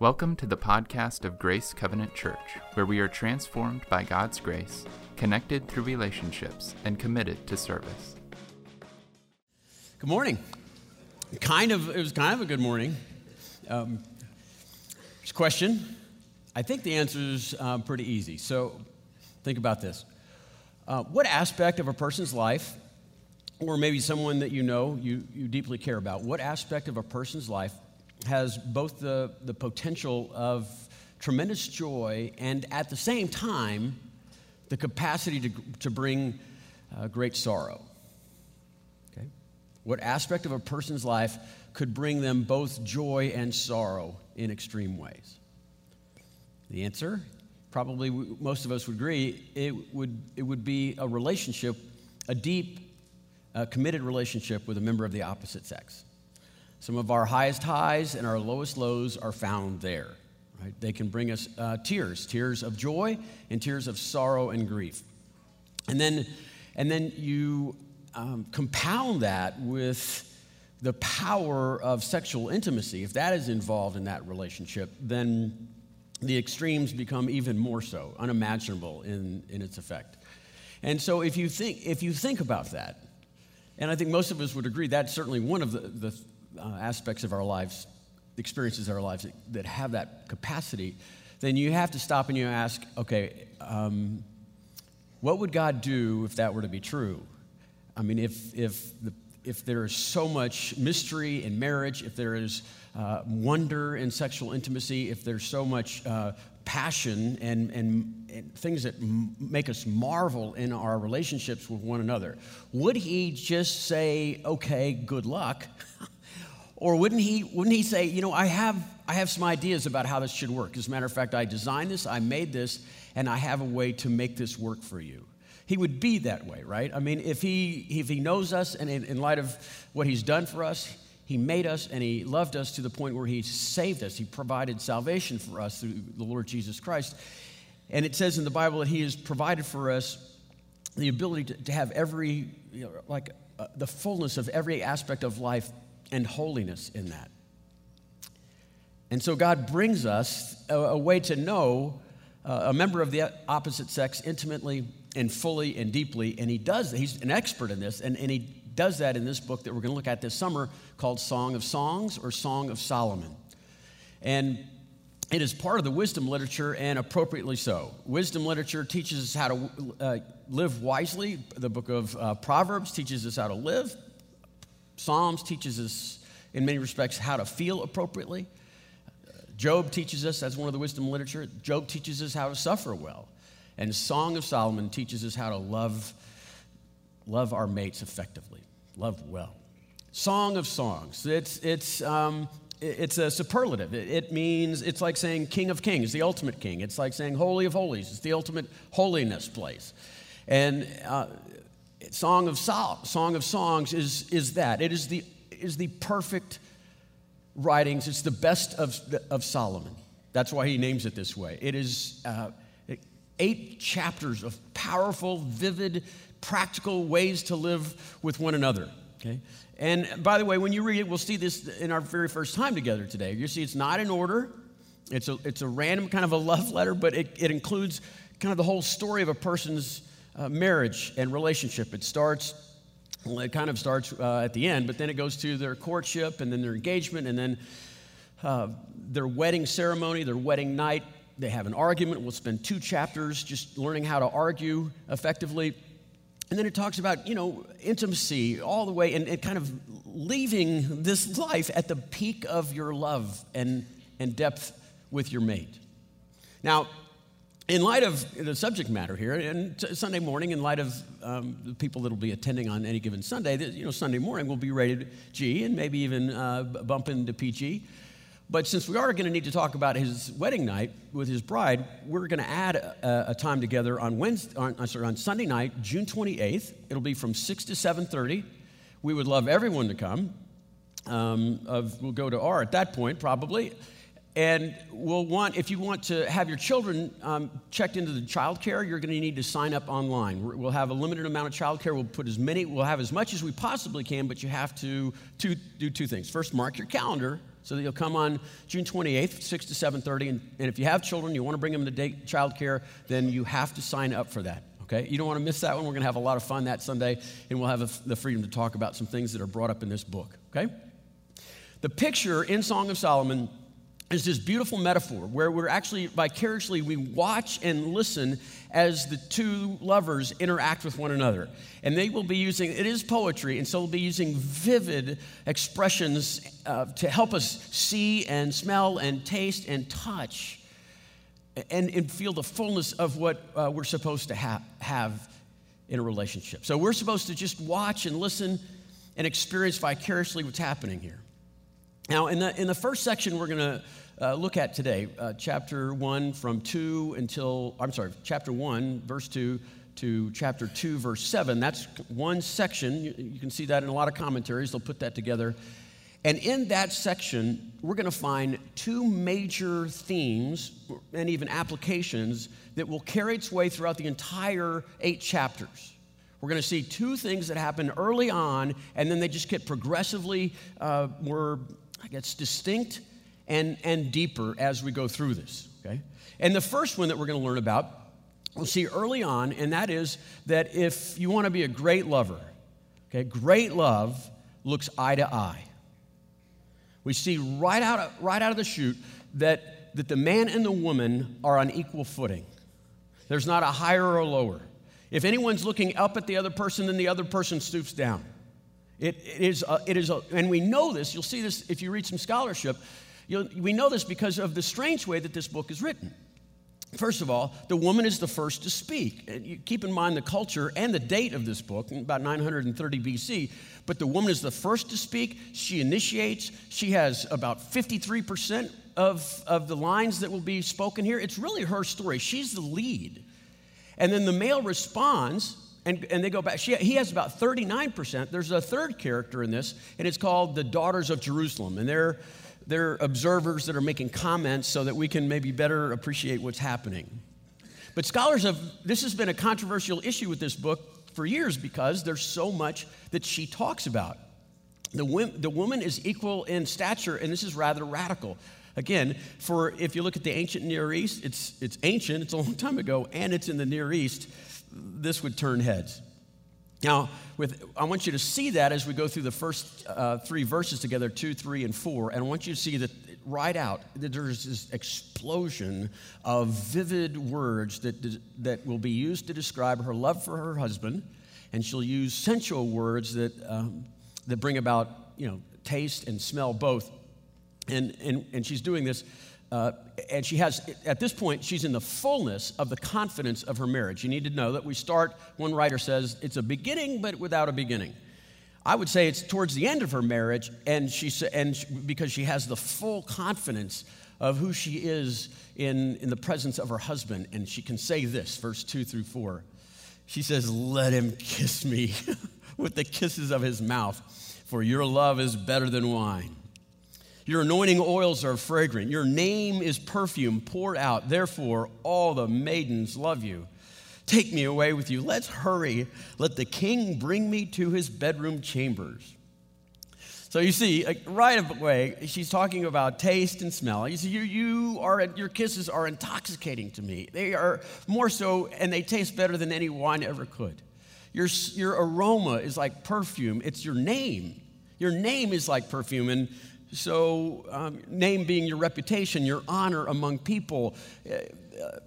Welcome to the podcast of Grace Covenant Church, where we are transformed by God's grace, connected through relationships, and committed to service. Good morning. Kind of, it was kind of a good morning. Um, question. I think the answer is um, pretty easy. So think about this. Uh, what aspect of a person's life, or maybe someone that you know you, you deeply care about, what aspect of a person's life has both the, the potential of tremendous joy and at the same time the capacity to, to bring uh, great sorrow. Okay? What aspect of a person's life could bring them both joy and sorrow in extreme ways? The answer, probably most of us would agree, it would, it would be a relationship, a deep, uh, committed relationship with a member of the opposite sex. Some of our highest highs and our lowest lows are found there. Right? They can bring us uh, tears, tears of joy and tears of sorrow and grief. And then, and then you um, compound that with the power of sexual intimacy. If that is involved in that relationship, then the extremes become even more so, unimaginable in, in its effect. And so if you think, if you think about that, and I think most of us would agree that's certainly one of the, the uh, aspects of our lives, experiences of our lives that, that, have that capacity, then you have to stop and you ask, okay, um, what would God do if that were to be true? I mean, if, if, the, if there is so much mystery in marriage, if there is uh, wonder in sexual intimacy, if there's so much uh, passion and, and, and, things that m- make us marvel in our relationships with one another, would he just say, okay, good luck? Or wouldn't he, wouldn't he say, you know, I have, I have some ideas about how this should work. As a matter of fact, I designed this, I made this, and I have a way to make this work for you. He would be that way, right? I mean, if he, if he knows us and in, in light of what he's done for us, he made us and he loved us to the point where he saved us. He provided salvation for us through the Lord Jesus Christ. And it says in the Bible that he has provided for us the ability to, to have every, you know, like uh, the fullness of every aspect of life and holiness in that. And so God brings us a, a way to know uh, a member of the opposite sex intimately and fully and deeply. And he does, that, he's an expert in this, and, and he does that in this book that we're going to look at this summer called Song of Songs or Song of Solomon. And it is part of the wisdom literature, and appropriately so. Wisdom literature teaches us how to uh, live wisely. The book of uh, Proverbs teaches us how to live. Psalms teaches us, in many respects, how to feel appropriately. Job teaches us, that's one of the wisdom literature, Job teaches us how to suffer well. And Song of Solomon teaches us how to love, love our mates effectively, love well. Song of Songs, it's, it's, um, it's a superlative. It, it, means, it's like saying King of Kings, the ultimate king. It's like saying Holy of Holies, it's the ultimate holiness place. And uh, Song of, Sol- Song of Songs is, is that. It is the, is the perfect writings. It's the best of, of Solomon. That's why he names it this way. It is uh, eight chapters of powerful, vivid, practical ways to live with one another. Okay? And by the way, when you read it, we'll see this in our very first time together today. You see, it's not in order. It's a, it's a random kind of a love letter, but it, it includes kind of the whole story of a person's uh, marriage and relationship. It starts, well, it kind of starts uh, at the end, but then it goes to their courtship and then their engagement and then uh, their wedding ceremony, their wedding night. They have an argument. We'll spend two chapters just learning how to argue effectively. And then it talks about, you know, intimacy all the way and, and kind of leaving this life at the peak of your love and, and depth with your mate. Now, in light of the subject matter here, and Sunday morning, in light of um, the people that will be attending on any given Sunday, you know, Sunday morning will be rated G and maybe even uh, bump into PG. But since we are going to need to talk about his wedding night with his bride, we're going to add a, a time together on Wednesday, on, sorry, on Sunday night, June 28th. It'll be from 6 to 7:30. We would love everyone to come. Um, of, we'll go to R at that point, probably. And we'll want, if you want to have your children um, checked into the child care, you're going to need to sign up online. We'll have a limited amount of child care. We'll put as many, we'll have as much as we possibly can, but you have to, to do two things. First, mark your calendar So that you'll come on June 28th, 6 to 7.30, and, and if you have children, you want to bring them to day, child care, then you have to sign up for that. Okay? You don't want to miss that one. We're going to have a lot of fun that Sunday, and we'll have a, the freedom to talk about some things that are brought up in this book. Okay? The picture in Song of Solomon is this beautiful metaphor where we're actually vicariously we watch and listen as the two lovers interact with one another. And they will be using it is poetry and so they'll be using vivid expressions uh, to help us see and smell and taste and touch and, and feel the fullness of what uh, we're supposed to ha- have in a relationship. So we're supposed to just watch and listen and experience vicariously what's happening here. Now, in the, in the first section we're going to uh, look at today, uh, chapter 1 from 2 until, I'm sorry, chapter 1, verse 2 to chapter 2, verse 7. That's one section. You, you can see that in a lot of commentaries, they'll put that together. And in that section, we're going to find two major themes and even applications that will carry its way throughout the entire eight chapters. We're going to see two things that happen early on, and then they just get progressively uh, more I guess, distinct and, and deeper as we go through this, okay? And the first one that we're going to learn about, we'll see early on, and that is that if you want to be a great lover, okay, great love looks eye to eye. We see right out of, right out of the chute that, that the man and the woman are on equal footing. There's not a higher or lower. If anyone's looking up at the other person, then the other person stoops down. It, it is, a, it is a, and we know this, you'll see this if you read some scholarship. We know this because of the strange way that this book is written. First of all, the woman is the first to speak. Keep in mind the culture and the date of this book, about 930 BC. But the woman is the first to speak. She initiates. She has about 53% of, of the lines that will be spoken here. It's really her story. She's the lead. And then the male responds and, and they go back. She, he has about 39%. There's a third character in this, and it's called the Daughters of Jerusalem. And they're, they're observers that are making comments so that we can maybe better appreciate what's happening. But scholars have, this has been a controversial issue with this book for years because there's so much that she talks about. The, the woman is equal in stature, and this is rather radical. Again, for if you look at the ancient Near East, it's, it's ancient, it's a long time ago, and it's in the Near East this would turn heads. Now, with, I want you to see that as we go through the first uh, three verses together, two, three, and four. And I want you to see that right out that there's this explosion of vivid words that, that will be used to describe her love for her husband. And she'll use sensual words that, um, that bring about, you know, taste and smell both. And, and, and she's doing this uh, and she has, at this point, she's in the fullness of the confidence of her marriage. You need to know that we start, one writer says, it's a beginning, but without a beginning. I would say it's towards the end of her marriage, and, she, and she, because she has the full confidence of who she is in, in the presence of her husband. And she can say this, verse 2 through 4. She says, Let him kiss me with the kisses of his mouth, for your love is better than wine. Your anointing oils are fragrant. Your name is perfume poured out. Therefore, all the maidens love you. Take me away with you. Let's hurry. Let the king bring me to his bedroom chambers. So you see, right away, she's talking about taste and smell. You see, you, you are, your kisses are intoxicating to me. They are more so, and they taste better than any wine ever could. Your, your aroma is like perfume. It's your name. Your name is like perfume. And so, um, name being your reputation, your honor among people. Uh,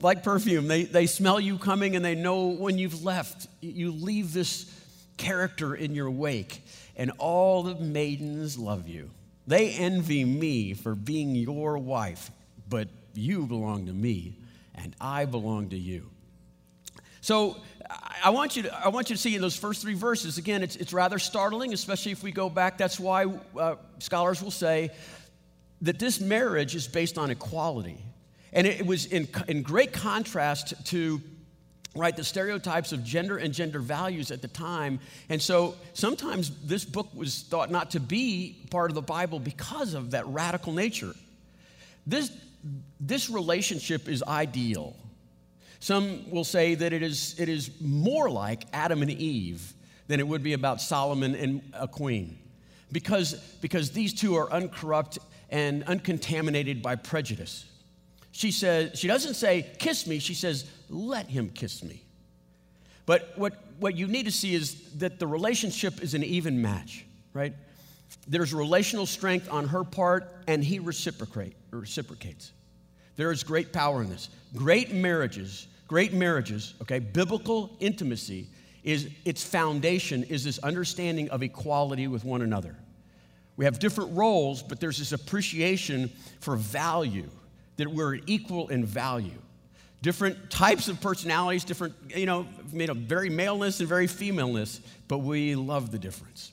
like perfume, they, they smell you coming and they know when you've left. You leave this character in your wake, and all the maidens love you. They envy me for being your wife, but you belong to me, and I belong to you. So I want you to, I want you to see in those first three verses, again, it's, it's rather startling, especially if we go back. That's why uh, scholars will say that this marriage is based on equality. And it, was in, in great contrast to right the stereotypes of gender and gender values at the time and so sometimes this book was thought not to be part of the bible because of that radical nature this this relationship is ideal some will say that it is, it is more like Adam and Eve than it would be about Solomon and a queen. Because, because these two are uncorrupt and uncontaminated by prejudice. She says, she doesn't say, kiss me, she says, let him kiss me. But what, what you need to see is that the relationship is an even match, right? There's relational strength on her part, and he reciprocate, reciprocates. There is great power in this. Great marriages, great marriages, okay, biblical intimacy is its foundation is this understanding of equality with one another. We have different roles, but there's this appreciation for value, that we're equal in value. Different types of personalities, different, you know, made of very maleness and very femaleness, but we love the difference.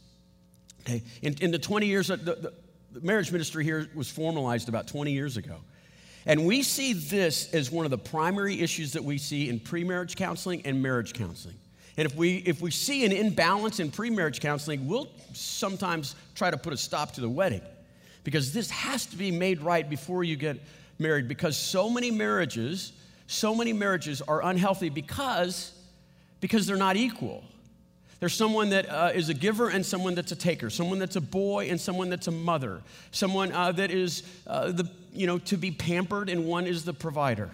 Okay? In, in the 20 years, the, the, the marriage ministry here was formalized about 20 years ago. And we see this as one of the primary issues that we see in pre marriage counseling and marriage counseling. And if we, if we see an imbalance in pre marriage counseling, we'll sometimes try to put a stop to the wedding because this has to be made right before you get married because so many marriages, so many marriages are unhealthy because, because they're not equal. There's someone that uh, is a giver and someone that's a taker, someone that's a boy and someone that's a mother, someone uh, that is uh, the, you know, to be pampered and one is the provider.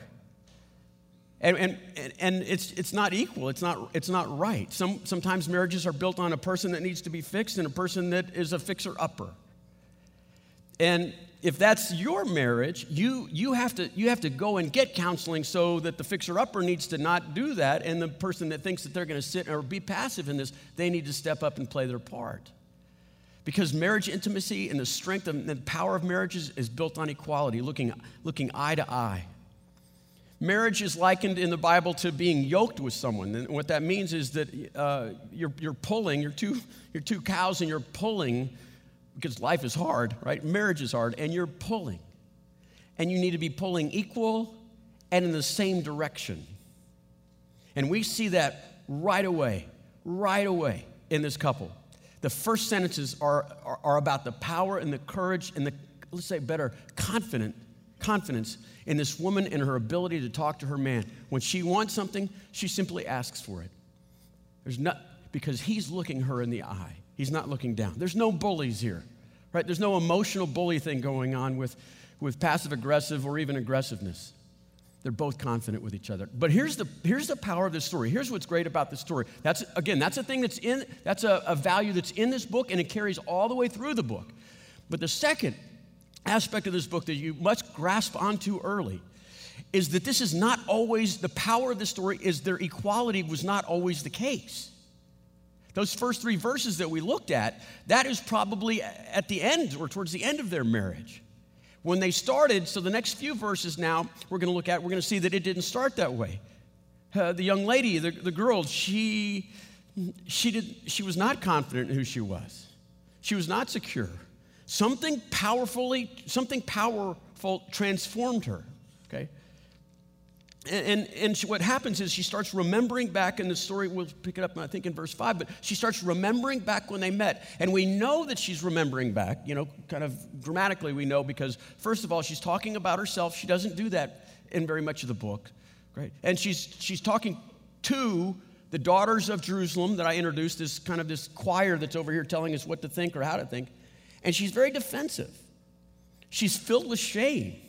And, and, and it's, it's not equal, it's not, it's not right. Some, sometimes marriages are built on a person that needs to be fixed and a person that is a fixer upper. And if that's your marriage, you, you, have to, you have to go and get counseling so that the fixer upper needs to not do that, and the person that thinks that they're going to sit or be passive in this, they need to step up and play their part. Because marriage intimacy and the strength and the power of marriages is built on equality, looking, looking eye to eye. Marriage is likened in the Bible to being yoked with someone. And what that means is that uh, you're, you're pulling, you're two, you're two cows and you're pulling because life is hard, right? Marriage is hard, and you're pulling. And you need to be pulling equal and in the same direction. And we see that right away, right away in this couple. The first sentences are, are, are about the power and the courage and the, let's say better, confident, confidence in this woman and her ability to talk to her man. When she wants something, she simply asks for it. There's not, because he's looking her in the eye. He's not looking down. There's no bullies here, right? There's no emotional bully thing going on with, with passive aggressive or even aggressiveness. They're both confident with each other. But here's the, here's the power of this story. Here's what's great about this story. That's, again, that's a thing that's in, that's a, a value that's in this book and it carries all the way through the book. But the second aspect of this book that you must grasp onto early is that this is not always, the power of the story is their equality was not always the case. Those first three verses that we looked at, that is probably at the end or towards the end of their marriage. When they started, so the next few verses now we're going to look at, we're going to see that it didn't start that way. Uh, the young lady, the, the girl, she, she, did, she was not confident in who she was. She was not secure. Something powerfully, something powerful transformed her. And, and, and what happens is she starts remembering back in the story, we'll pick it up, I think, in verse 5, but she starts remembering back when they met. And we know that she's remembering back, you know, kind of grammatically we know because, first of all, she's talking about herself. She doesn't do that in very much of the book, right? And she's, she's talking to the daughters of Jerusalem that I introduced, this kind of this choir that's over here telling us what to think or how to think. And she's very defensive. She's filled with shame.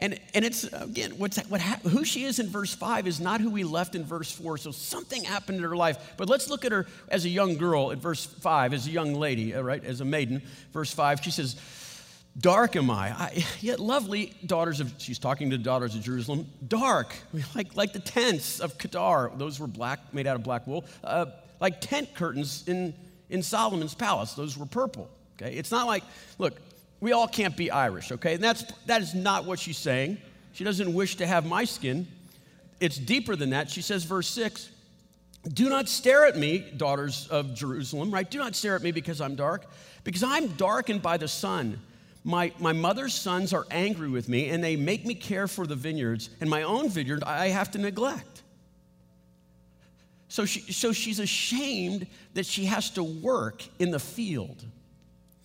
And, and it's, again, what's, what who she is in verse 5 is not who we left in verse 4. So something happened in her life. But let's look at her as a young girl in verse 5, as a young lady, right, as a maiden. Verse 5, she says, Dark am I. I yet lovely daughters of, she's talking to the daughters of Jerusalem, dark, like, like the tents of Kedar. Those were black, made out of black wool. Uh, like tent curtains in, in Solomon's palace. Those were purple. Okay? It's not like, look, we all can't be Irish, okay? And that's, that is not what she's saying. She doesn't wish to have my skin. It's deeper than that. She says, verse 6, do not stare at me, daughters of Jerusalem, right? Do not stare at me because I'm dark, because I'm darkened by the sun. My, my mother's sons are angry with me, and they make me care for the vineyards, and my own vineyard I have to neglect. So, she, so she's ashamed that she has to work in the field.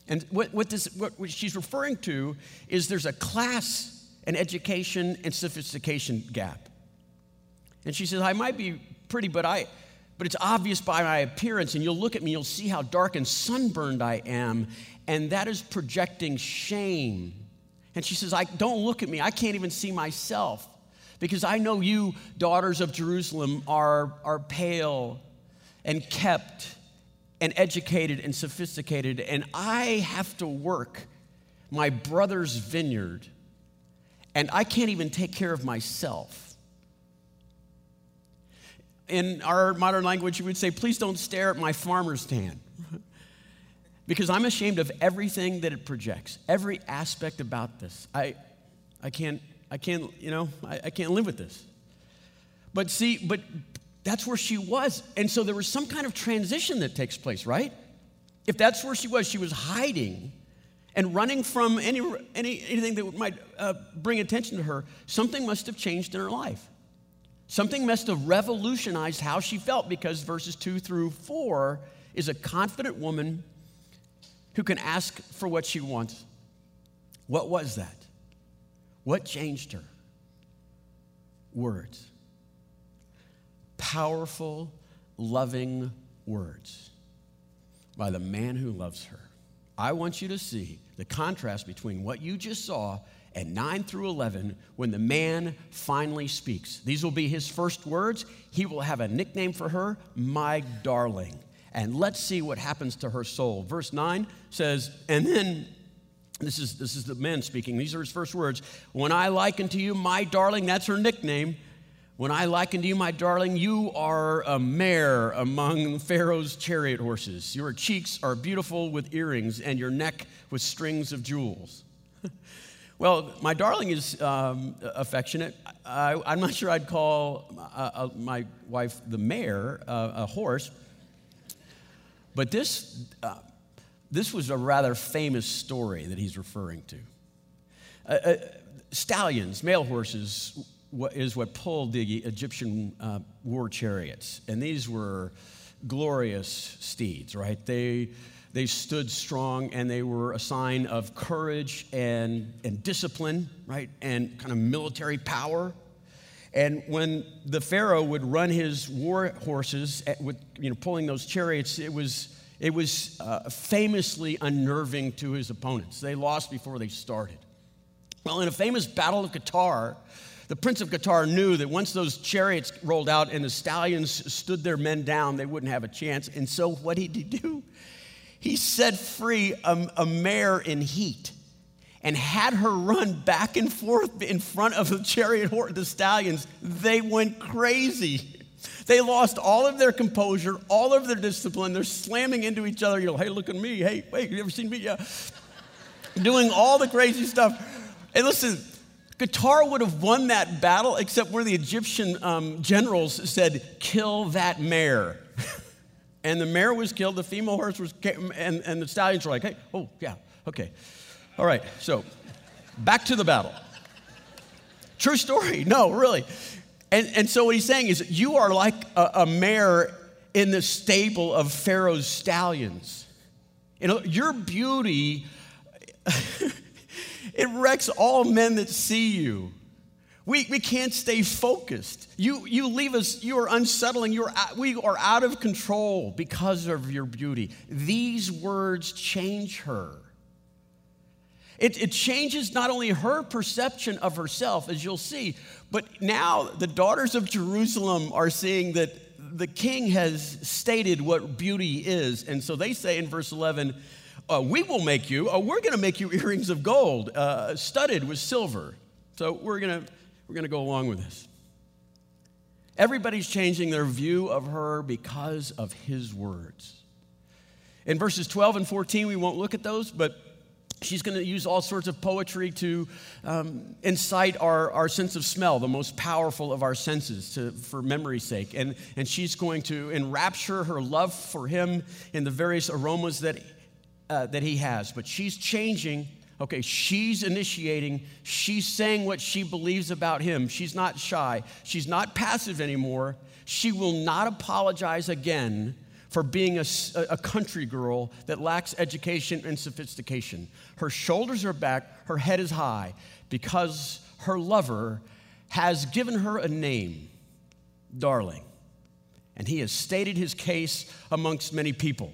And what, what, this, what, she's referring to is there's a class and education and sophistication gap. And she says, I might be pretty, but I, but it's obvious by my appearance, and you'll look at me, you'll see how dark and sunburned I am, and that is projecting shame. And she says, I don't look at me, I can't even see myself. Because I know you, daughters of Jerusalem, are, are pale and kept and educated and sophisticated, and I have to work my brother's vineyard, and I can't even take care of myself in our modern language, you would say, please don't stare at my farmer's stand. because I'm ashamed of everything that it projects, every aspect about this. I, I can't, I can't, you know, I, I can't live with this. But see, but that's where she was. And so there was some kind of transition that takes place, right? If that's where she was, she was hiding and running from any, any anything that might uh, bring attention to her, something must have changed in her life. Something must have revolutionized how she felt because verses 2 through 4 is a confident woman who can ask for what she wants. What was that? What changed her? Words. Powerful, loving words by the man who loves her. I want you to see the contrast between what you just saw and 9 through 11 when the man finally speaks. These will be his first words. He will have a nickname for her, my darling. And let's see what happens to her soul. Verse 9 says, And then this is, this is the man speaking. These are his first words. When I liken to you, my darling, that's her nickname. When I liken to you, my darling, you are a mare among Pharaoh's chariot horses. Your cheeks are beautiful with earrings, and your neck with strings of jewels. Well, my darling is um, affectionate. I, am not sure I'd call uh, uh, my wife the mare, uh, a horse. But this, uh, this was a rather famous story that he's referring to. Uh, uh, stallions, male horses, is what pulled the Egyptian war chariots. And these were glorious steeds, right? They they stood strong and they were a sign of courage and, and discipline, right? And kind of military power. And when the Pharaoh would run his war horses at, with, you know, pulling those chariots, it was, it was uh, famously unnerving to his opponents. They lost before they started. Well, in a famous battle of Qatar, the prince of Qatar knew that once those chariots rolled out and the stallions stood their men down, they wouldn't have a chance. And so, what did he do? he set free a, a mare in heat and had her run back and forth in front of the chariot horse, the stallions. They went crazy. They lost all of their composure, all of their discipline. They're slamming into each other. You know, hey, look at me. Hey, wait, you ever seen me? Yeah. Doing all the crazy stuff. And listen, Qatar would have won that battle, except where the Egyptian um, generals said, kill that mare. And the mare was killed, the female horse was, and, and the stallions were like, hey, oh, yeah, okay. All right, so back to the battle. True story. No, really. And, and so what he's saying is, you are like a, a mare in the stable of Pharaoh's stallions. You know, your beauty, it wrecks all men that see you. We, we can't stay focused. You, you leave us, you are unsettling. You are, we are out of control because of your beauty. These words change her. It, it changes not only her perception of herself, as you'll see, but now the daughters of Jerusalem are seeing that the king has stated what beauty is. And so they say in verse 11, uh, We will make you, uh, we're going to make you earrings of gold, uh, studded with silver. So we're going we're to go along with this. Everybody's changing their view of her because of his words. In verses 12 and 14, we won't look at those, but she's going to use all sorts of poetry to um, incite our, our sense of smell, the most powerful of our senses, to, for memory's sake. And, and she's going to enrapture her love for him in the various aromas that, uh, that he has. But she's changing Okay, she's initiating. She's saying what she believes about him. She's not shy. She's not passive anymore. She will not apologize again for being a, a country girl that lacks education and sophistication. Her shoulders are back, her head is high, because her lover has given her a name, darling. and he has stated his case amongst many people.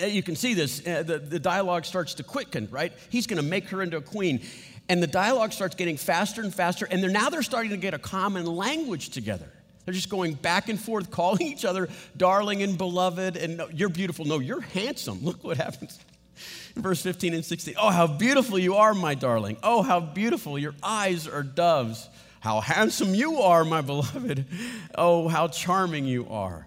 Uh, you can see this, uh, the, the dialogue starts to quicken, right? He's going to make her into a queen. And the dialogue starts getting faster and faster, and they're, now they're starting to get a common language together. They're just going back and forth, calling each other darling and beloved, and no, you're beautiful. No, you're handsome. Look what happens in verse 15 and 16. Oh, how beautiful you are, my darling. Oh, how beautiful. Your eyes are doves. How handsome you are, my beloved. Oh, how charming you are.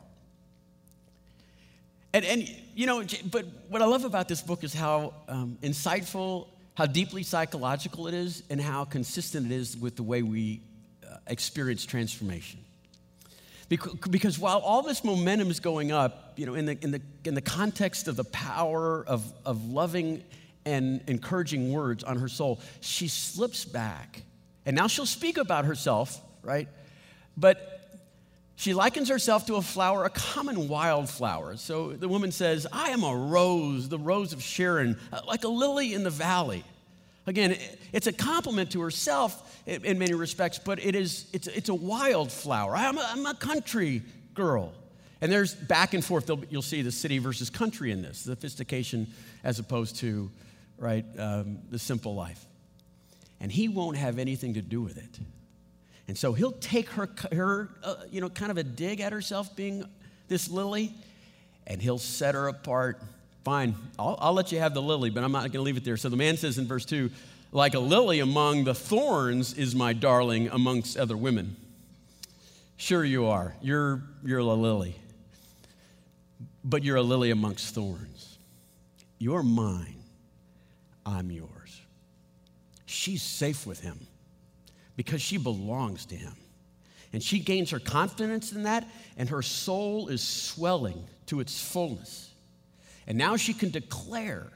And, and you know, but what I love about this book is how um, insightful, how deeply psychological it is, and how consistent it is with the way we uh, experience transformation. Because, because while all this momentum is going up, you know, in the, in the, in the context of the power of, of loving and encouraging words on her soul, she slips back. And now she'll speak about herself, right? But she likens herself to a flower, a common wildflower. So the woman says, I am a rose, the rose of Sharon, uh, like a lily in the valley. Again, it's a compliment to herself in many respects, but it is, it's, it's a wildflower. I'm a, I'm a country girl. And there's back and forth. You'll see the city versus country in this, sophistication as opposed to, right, um, the simple life. And he won't have anything to do with it. And so he'll take her, her uh, you know, kind of a dig at herself being this lily, and he'll set her apart. Fine, I'll, I'll let you have the lily, but I'm not going to leave it there. So the man says in verse 2 like a lily among the thorns is my darling amongst other women. Sure, you are. You're, you're a lily, but you're a lily amongst thorns. You're mine, I'm yours. She's safe with him because she belongs to him. And she gains her confidence in that, and her soul is swelling to its fullness. And now she can declare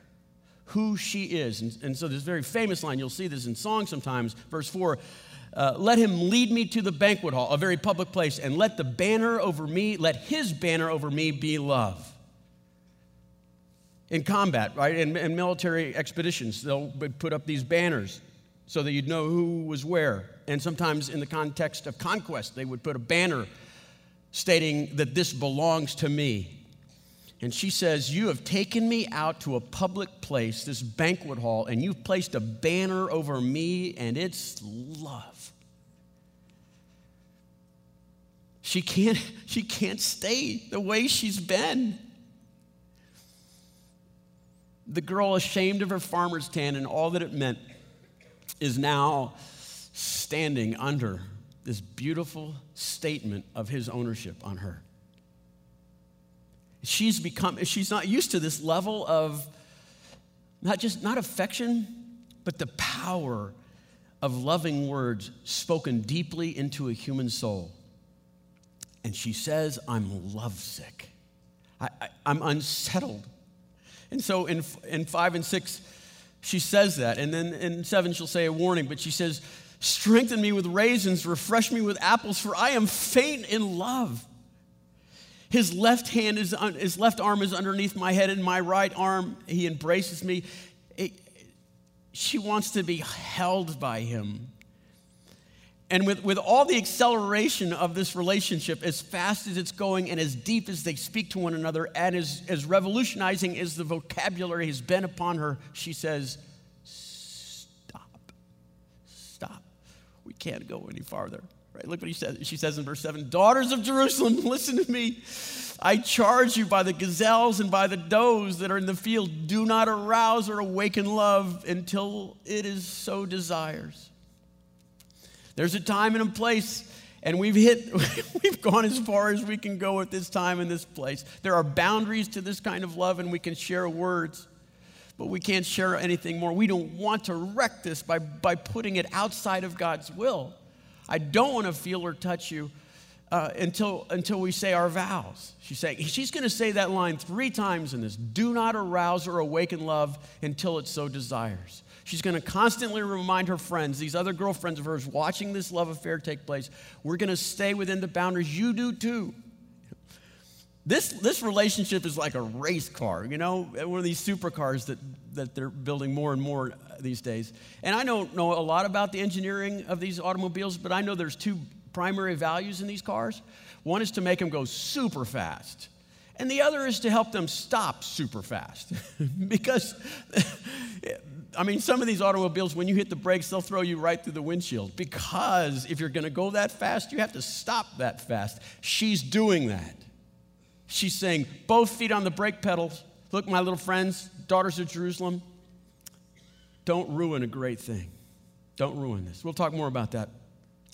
who she is. And, and so, this very famous line, you'll see this in song sometimes, verse 4 uh, Let him lead me to the banquet hall, a very public place, and let the banner over me, let his banner over me be love. In combat, right, in, in military expeditions, they'll put up these banners so that you'd know who was where. And sometimes, in the context of conquest, they would put a banner stating that this belongs to me. And she says, You have taken me out to a public place, this banquet hall, and you've placed a banner over me, and it's love. She can't, she can't stay the way she's been. The girl, ashamed of her farmer's tan and all that it meant, is now standing under this beautiful statement of his ownership on her. She's become, she's not used to this level of not just not affection, but the power of loving words spoken deeply into a human soul. And she says, I'm lovesick. I, am unsettled. And so in, in five and six, she says that. And then in seven, she'll say a warning, but she says, Strengthen me with raisins, refresh me with apples, for I am faint in love. His left hand is, his left arm is underneath my head, and my right arm, he embraces me. It, she wants to be held by him. And with, with all the acceleration of this relationship, as fast as it's going and as deep as they speak to one another, and as, as revolutionizing as the vocabulary has been upon her, she says, we can't go any farther. Right? Look what he says. She says in verse 7 Daughters of Jerusalem, listen to me. I charge you by the gazelles and by the does that are in the field, do not arouse or awaken love until it is so desires. There's a time and a place, and we've hit, we've gone as far as we can go at this time and this place. There are boundaries to this kind of love, and we can share words but we can't share anything more. We don't want to wreck this by, by putting it outside of God's will. I don't want to feel or touch you uh, until, until we say our vows. She's saying, she's going to say that line three times in this do not arouse or awaken love until it so desires. She's going to constantly remind her friends, these other girlfriends of hers, watching this love affair take place, we're going to stay within the boundaries. You do too. This, this relationship is like a race car, you know, one of these supercars that, that they're building more and more these days. And I don't know a lot about the engineering of these automobiles, but I know there's two primary values in these cars. One is to make them go super fast, and the other is to help them stop super fast. because, I mean, some of these automobiles, when you hit the brakes, they'll throw you right through the windshield. Because if you're going to go that fast, you have to stop that fast. She's doing that. She's saying, both feet on the brake pedals. Look, my little friends, daughters of Jerusalem, don't ruin a great thing. Don't ruin this. We'll talk more about that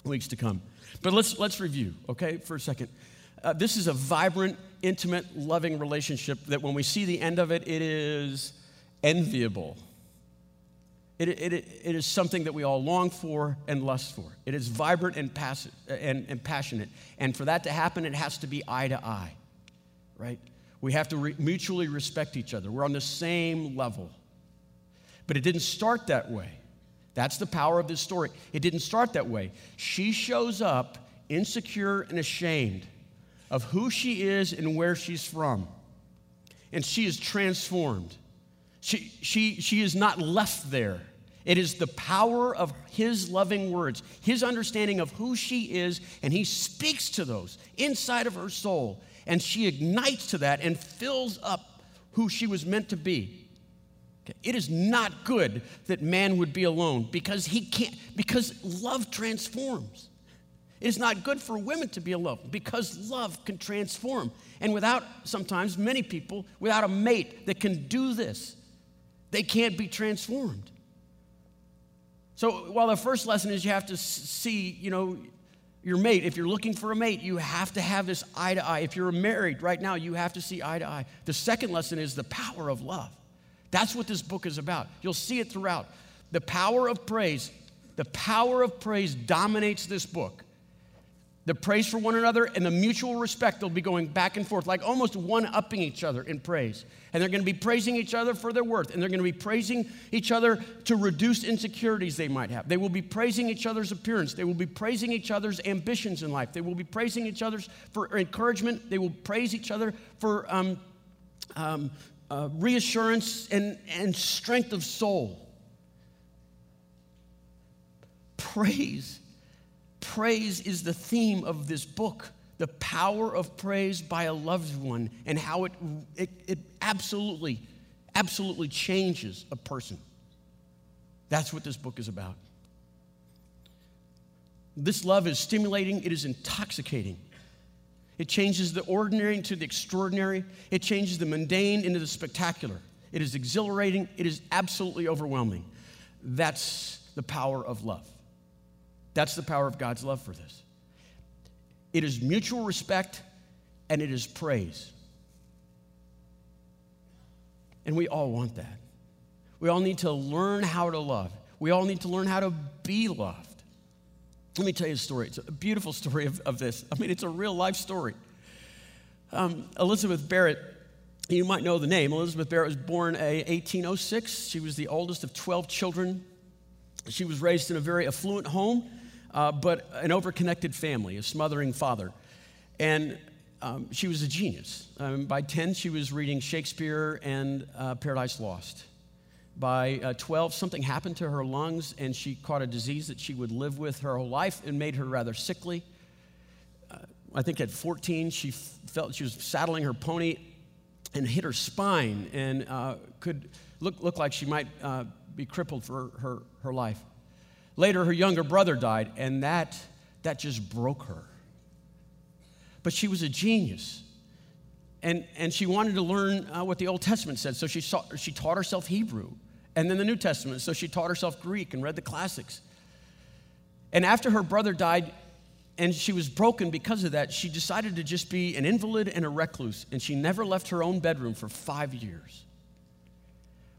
weeks to come. But let's, let's review, okay, for a second. Uh, this is a vibrant, intimate, loving relationship that when we see the end of it, it is enviable. It, it, it is something that we all long for and lust for. It is vibrant and, passive, and, and passionate. And for that to happen, it has to be eye to eye, right? We have to re- mutually respect each other. We're on the same level. But it didn't start that way. That's the power of this story. It didn't start that way. She shows up insecure and ashamed of who she is and where she's from. And she is transformed. She, she, she is not left there. It is the power of his loving words, his understanding of who she is, and he speaks to those inside of her soul. And she ignites to that and fills up who she was meant to be. It is not good that man would be alone because he can't, because love transforms. It is not good for women to be alone because love can transform. And without, sometimes, many people, without a mate that can do this, they can't be transformed. So while the first lesson is you have to see, you know, your mate, if you're looking for a mate, you have to have this eye to eye. If you're married right now, you have to see eye to eye. The second lesson is the power of love. That's what this book is about. You'll see it throughout. The power of praise, the power of praise dominates this book. The praise for one another and the mutual respect, they'll be going back and forth, like almost one upping each other in praise. And they're going to be praising each other for their worth. And they're going to be praising each other to reduce insecurities they might have. They will be praising each other's appearance. They will be praising each other's ambitions in life. They will be praising each other's for encouragement. They will praise each other for um, um, uh, reassurance and, and strength of soul. Praise. Praise is the theme of this book. The power of praise by a loved one and how it, it, it absolutely, absolutely changes a person. That's what this book is about. This love is stimulating, it is intoxicating. It changes the ordinary into the extraordinary. It changes the mundane into the spectacular. It is exhilarating. It is absolutely overwhelming. That's the power of love. That's the power of God's love for this. It is mutual respect and it is praise. And we all want that. We all need to learn how to love. We all need to learn how to be loved. Let me tell you a story. It's a beautiful story of, of this. I mean, it's a real life story. Um, Elizabeth Barrett, you might know the name. Elizabeth Barrett was born in 1806. She was the oldest of 12 children. She was raised in a very affluent home, uh, but an overconnected family, a smothering father. And um, she was a genius. Um, by 10, she was reading Shakespeare and uh, Paradise Lost. By uh, 12, something happened to her lungs, and she caught a disease that she would live with her whole life and made her rather sickly. Uh, I think at 14, she felt she was saddling her pony and hit her spine and uh, could look, look like she might uh, be crippled for her, her life. Later, her younger brother died, and that, that just broke her. But she was a genius. And, and she wanted to learn uh, what the Old Testament said, so she, saw, she taught herself Hebrew and then the New Testament. So she taught herself Greek and read the classics. And after her brother died, and she was broken because of that, she decided to just be an invalid and a recluse, and she never left her own bedroom for five years.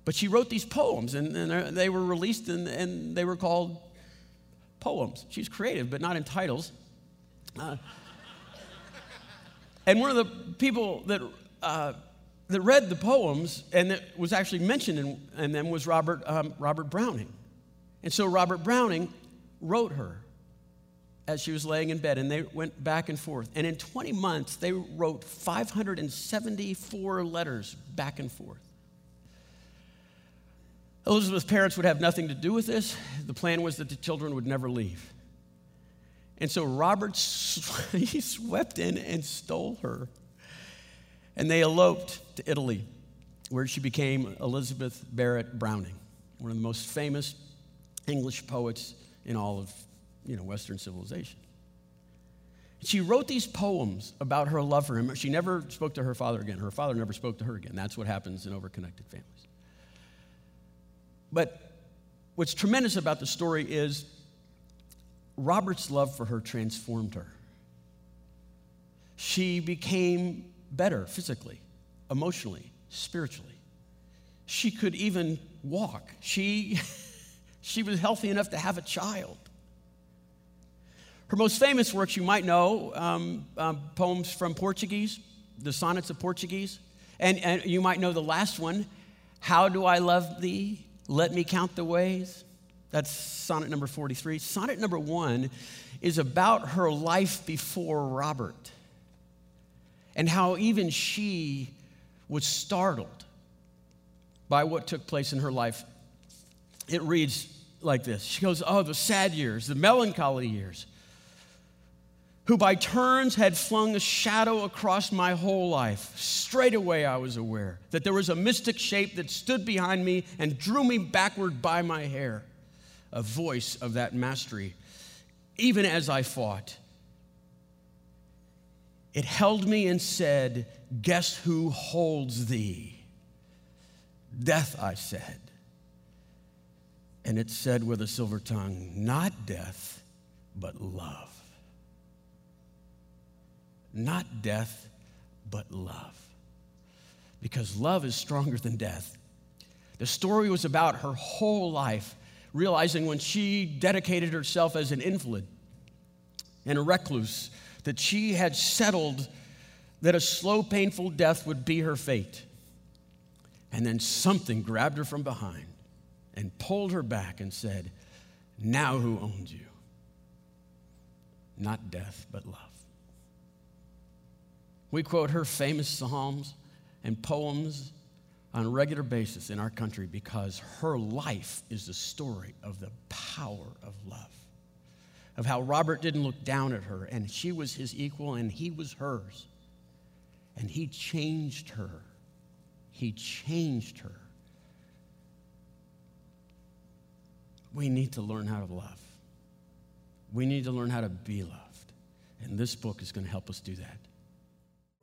But she wrote these poems, and, and they were released, and, and, they were called poems. She's creative, but not in titles. Uh, and one of the people that uh, that read the poems and that was actually mentioned in, in them was Robert, um, Robert Browning. And so Robert Browning wrote her as she was laying in bed, and they went back and forth. And in 20 months, they wrote 574 letters back and forth. Elizabeth's parents would have nothing to do with this. The plan was that the children would never leave. And so Robert, he swept in and stole her. And they eloped to Italy, where she became Elizabeth Barrett Browning, one of the most famous English poets in all of you know, Western civilization. She wrote these poems about her love for him. She never spoke to her father again. Her father never spoke to her again. That's what happens in overconnected families. But what's tremendous about the story is Robert's love for her transformed her. She became better physically, emotionally, spiritually. She could even walk. She, she was healthy enough to have a child. Her most famous works you might know um, um, poems from Portuguese, the sonnets of Portuguese. And, and you might know the last one How do I love thee? Let me count the ways. That's sonnet number 43. Sonnet number one is about her life before Robert and how even she was startled by what took place in her life. It reads like this She goes, Oh, the sad years, the melancholy years who by turns had flung a shadow across my whole life. Straight away, I was aware that there was a mystic shape that stood behind me and drew me backward by my hair, a voice of that mastery, even as I fought. It held me and said, Guess who holds thee? Death, I said. And it said with a silver tongue, Not death, but love not death, but love. Because love is stronger than death. The story was about her whole life, realizing when she dedicated herself as an invalid and a recluse that she had settled that a slow, painful death would be her fate. And then something grabbed her from behind and pulled her back and said, Now who owns you? Not death, but love. We quote her famous psalms and poems on a regular basis in our country because her life is the story of the power of love. Of how Robert didn't look down at her and she was his equal and he was hers. And he changed her. He changed her. We need to learn how to love. We need to learn how to be loved. And this book is going to help us do that.